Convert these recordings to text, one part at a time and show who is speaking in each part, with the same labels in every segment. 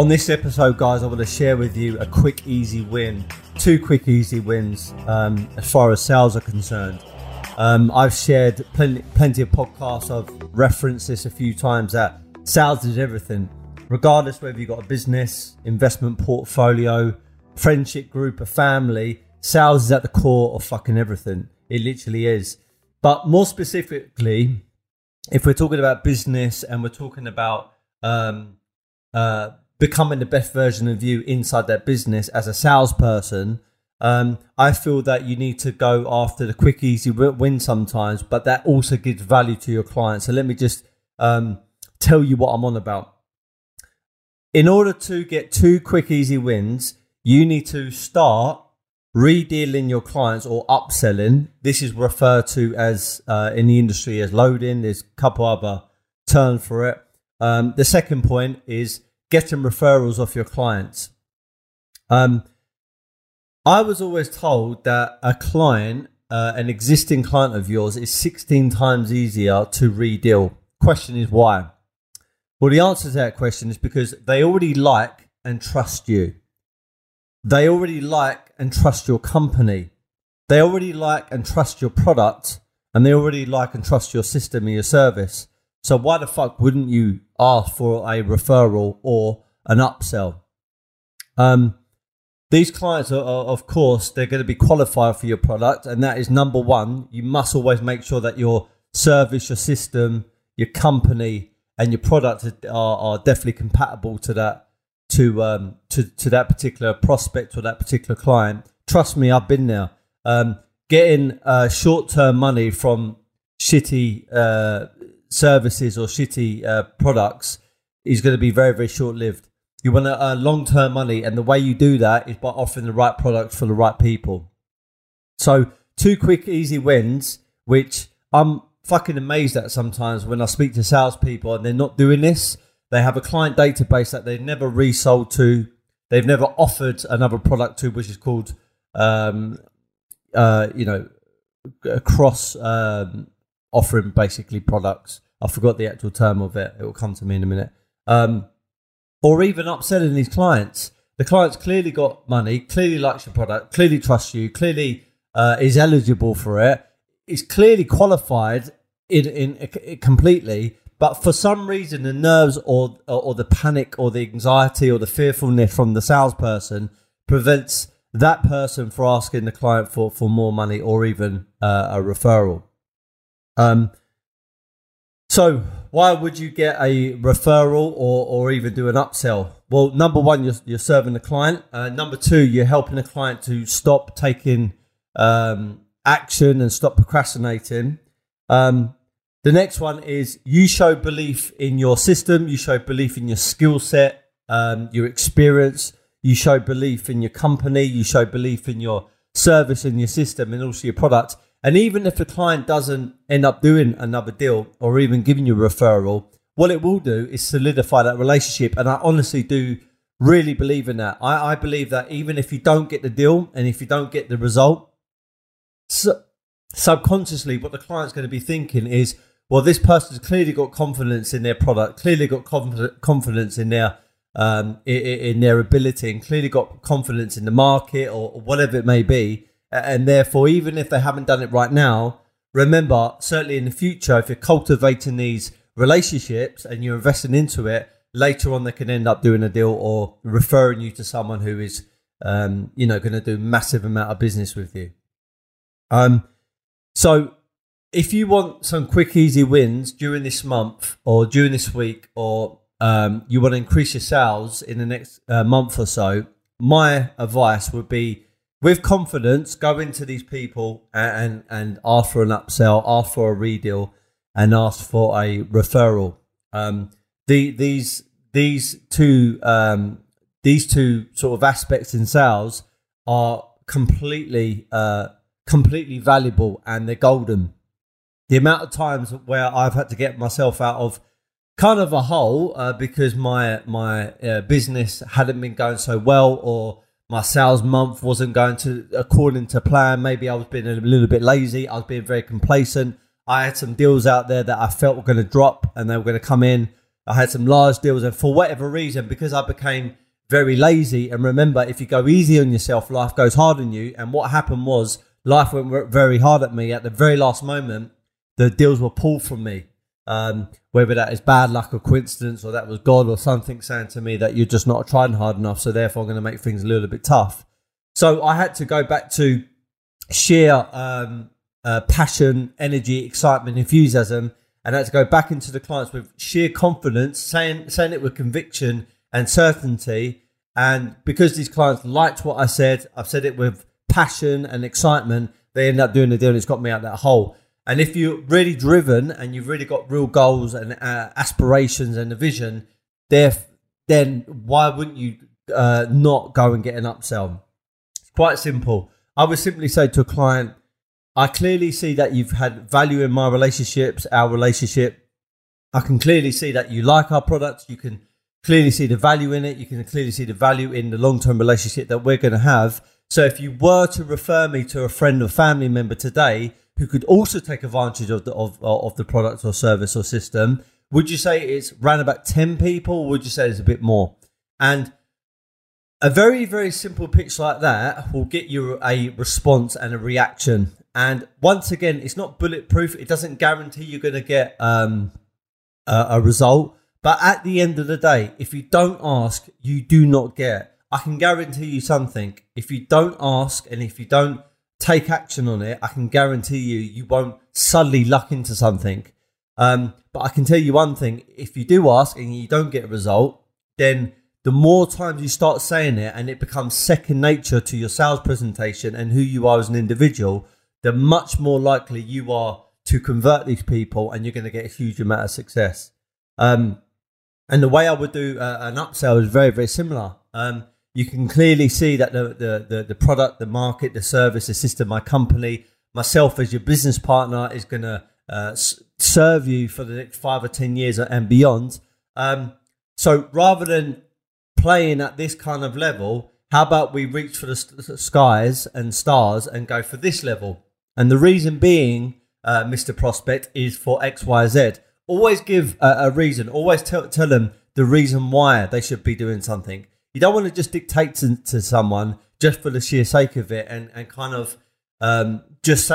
Speaker 1: On this episode, guys, I want to share with you a quick, easy win. Two quick, easy wins um, as far as sales are concerned. Um, I've shared plenty, plenty of podcasts. I've referenced this a few times that sales is everything, regardless whether you've got a business, investment portfolio, friendship group, a family. Sales is at the core of fucking everything. It literally is. But more specifically, if we're talking about business and we're talking about um, uh, becoming the best version of you inside that business as a salesperson, um, I feel that you need to go after the quick, easy win sometimes, but that also gives value to your client. So let me just um, tell you what I'm on about. In order to get two quick, easy wins, you need to start redealing your clients or upselling. This is referred to as uh, in the industry as loading. There's a couple other terms for it. Um, the second point is getting referrals off your clients. Um, I was always told that a client, uh, an existing client of yours, is 16 times easier to redeal. Question is why? Well, the answer to that question is because they already like and trust you. They already like and trust your company. They already like and trust your product. And they already like and trust your system and your service. So why the fuck wouldn't you ask for a referral or an upsell? Um, these clients are, are, of course, they're going to be qualified for your product, and that is number one. You must always make sure that your service, your system, your company, and your product are, are definitely compatible to that to um, to to that particular prospect or that particular client. Trust me, I've been there. Um, getting uh, short term money from shitty uh, services or shitty uh, products is going to be very very short lived. You want to earn long term money, and the way you do that is by offering the right products for the right people. So, two quick, easy wins, which I'm fucking amazed at sometimes when I speak to salespeople and they're not doing this they have a client database that they've never resold to. They've never offered another product to, which is called, um, uh, you know, cross um, offering basically products. I forgot the actual term of it. It will come to me in a minute. Um, or even upselling these clients. The client's clearly got money, clearly likes your product, clearly trusts you, clearly uh, is eligible for it, is clearly qualified in, in, in completely, but for some reason, the nerves or, or, or the panic or the anxiety or the fearfulness from the salesperson prevents that person from asking the client for, for more money or even uh, a referral. Um, so, why would you get a referral or, or even do an upsell? Well, number one, you're, you're serving the client. Uh, number two, you're helping the client to stop taking um, action and stop procrastinating. Um, the next one is you show belief in your system, you show belief in your skill set, um, your experience, you show belief in your company, you show belief in your service and your system and also your product. And even if the client doesn't end up doing another deal or even giving you a referral, what it will do is solidify that relationship. And I honestly do really believe in that. I, I believe that even if you don't get the deal and if you don't get the result, so, subconsciously, what the client's going to be thinking is, well, this person's clearly got confidence in their product, clearly got confidence in their um, in, in, their ability, and clearly got confidence in the market or, or whatever it may be. And therefore, even if they haven't done it right now, remember certainly in the future, if you're cultivating these relationships and you're investing into it, later on they can end up doing a deal or referring you to someone who is, um, you know, going to do massive amount of business with you. Um, so if you want some quick, easy wins during this month or during this week, or um, you want to increase your sales in the next uh, month or so, my advice would be with confidence, go into these people and, and, ask for an upsell, ask for a redeal, and ask for a referral. Um, the, these these two um, these two sort of aspects in sales are completely uh, completely valuable and they're golden the amount of times where I've had to get myself out of kind of a hole uh, because my my uh, business hadn't been going so well or my sales month wasn't going to according to plan. Maybe I was being a little bit lazy. I was being very complacent. I had some deals out there that I felt were going to drop and they were going to come in. I had some large deals, and for whatever reason, because I became very lazy, and remember, if you go easy on yourself, life goes hard on you. And what happened was, life went very hard at me at the very last moment. The deals were pulled from me. Um, whether that is bad luck or coincidence, or that was God or something saying to me that you're just not trying hard enough, so therefore I'm going to make things a little bit tough. So I had to go back to sheer um, uh, passion, energy, excitement, enthusiasm, and I had to go back into the clients with sheer confidence, saying saying it with conviction and certainty. And because these clients liked what I said, I've said it with passion and excitement. They end up doing the deal, and it's got me out that hole. And if you're really driven and you've really got real goals and uh, aspirations and a vision, then why wouldn't you uh, not go and get an upsell? It's quite simple. I would simply say to a client, I clearly see that you've had value in my relationships, our relationship. I can clearly see that you like our products. You can clearly see the value in it. You can clearly see the value in the long term relationship that we're going to have. So if you were to refer me to a friend or family member today who could also take advantage of the of, of the product or service or system, would you say it's around about 10 people would you say it's a bit more? And a very, very simple pitch like that will get you a response and a reaction. And once again, it's not bulletproof. It doesn't guarantee you're going to get um, a, a result. But at the end of the day, if you don't ask, you do not get. I can guarantee you something. If you don't ask and if you don't take action on it, I can guarantee you, you won't suddenly luck into something. Um, but I can tell you one thing if you do ask and you don't get a result, then the more times you start saying it and it becomes second nature to your sales presentation and who you are as an individual, the much more likely you are to convert these people and you're going to get a huge amount of success. Um, and the way I would do uh, an upsell is very, very similar. Um, you can clearly see that the, the, the, the, product, the market, the service, the system, my company, myself as your business partner is going to uh, serve you for the next five or 10 years and beyond. Um, so rather than playing at this kind of level, how about we reach for the skies and stars and go for this level? And the reason being, uh, Mr. Prospect, is for X, Y, Z. Always give a, a reason. Always tell, tell them the reason why they should be doing something. You don't want to just dictate to, to someone just for the sheer sake of it and, and kind of um, just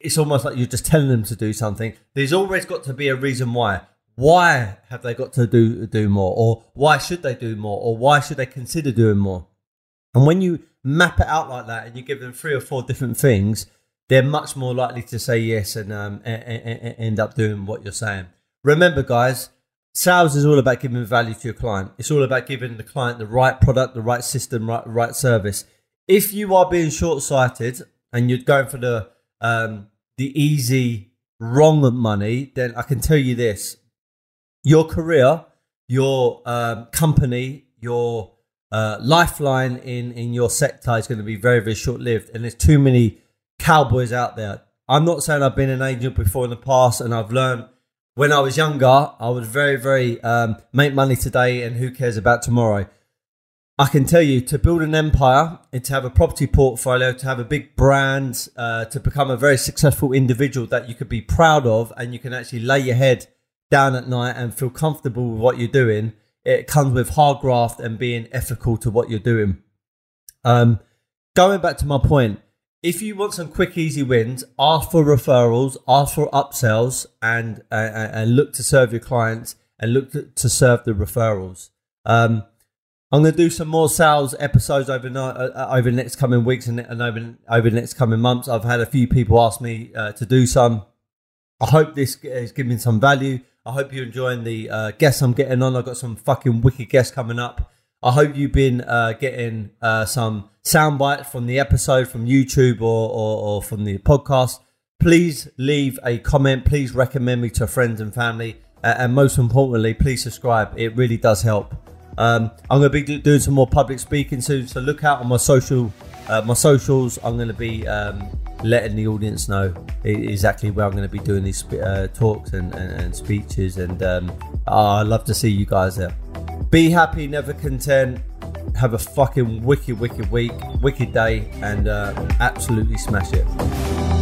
Speaker 1: it's almost like you're just telling them to do something. There's always got to be a reason why. Why have they got to do do more, or why should they do more, or why should they consider doing more? And when you map it out like that, and you give them three or four different things, they're much more likely to say yes and um, a- a- a- end up doing what you're saying. Remember, guys, sales is all about giving value to your client. It's all about giving the client the right product, the right system, right, right service. If you are being short sighted and you're going for the um, the easy wrong money, then I can tell you this: your career, your um, company, your uh, lifeline in in your sector is going to be very very short lived, and there's too many cowboys out there. I'm not saying I've been an agent before in the past, and I've learned when I was younger, I was very, very um, make money today and who cares about tomorrow. I can tell you to build an empire and to have a property portfolio, to have a big brand, uh, to become a very successful individual that you could be proud of and you can actually lay your head down at night and feel comfortable with what you're doing. It comes with hard graft and being ethical to what you're doing. Um, going back to my point, if you want some quick, easy wins, ask for referrals, ask for upsells, and uh, and look to serve your clients and look to, to serve the referrals. Um, I'm going to do some more sales episodes over uh, uh, over the next coming weeks and, and over over the next coming months. I've had a few people ask me uh, to do some. I hope this is giving some value. I hope you're enjoying the uh, guests I'm getting on. I've got some fucking wicked guests coming up. I hope you've been uh, getting uh, some sound bites from the episode from YouTube or, or, or, from the podcast. Please leave a comment. Please recommend me to friends and family. Uh, and most importantly, please subscribe. It really does help. Um, I'm going to be doing some more public speaking soon, so look out on my social, uh, my socials. I'm going to be um, letting the audience know exactly where I'm going to be doing these uh, talks and, and, and, speeches, and um, I'd love to see you guys there. Be happy, never content. Have a fucking wicked, wicked week, wicked day, and uh, absolutely smash it.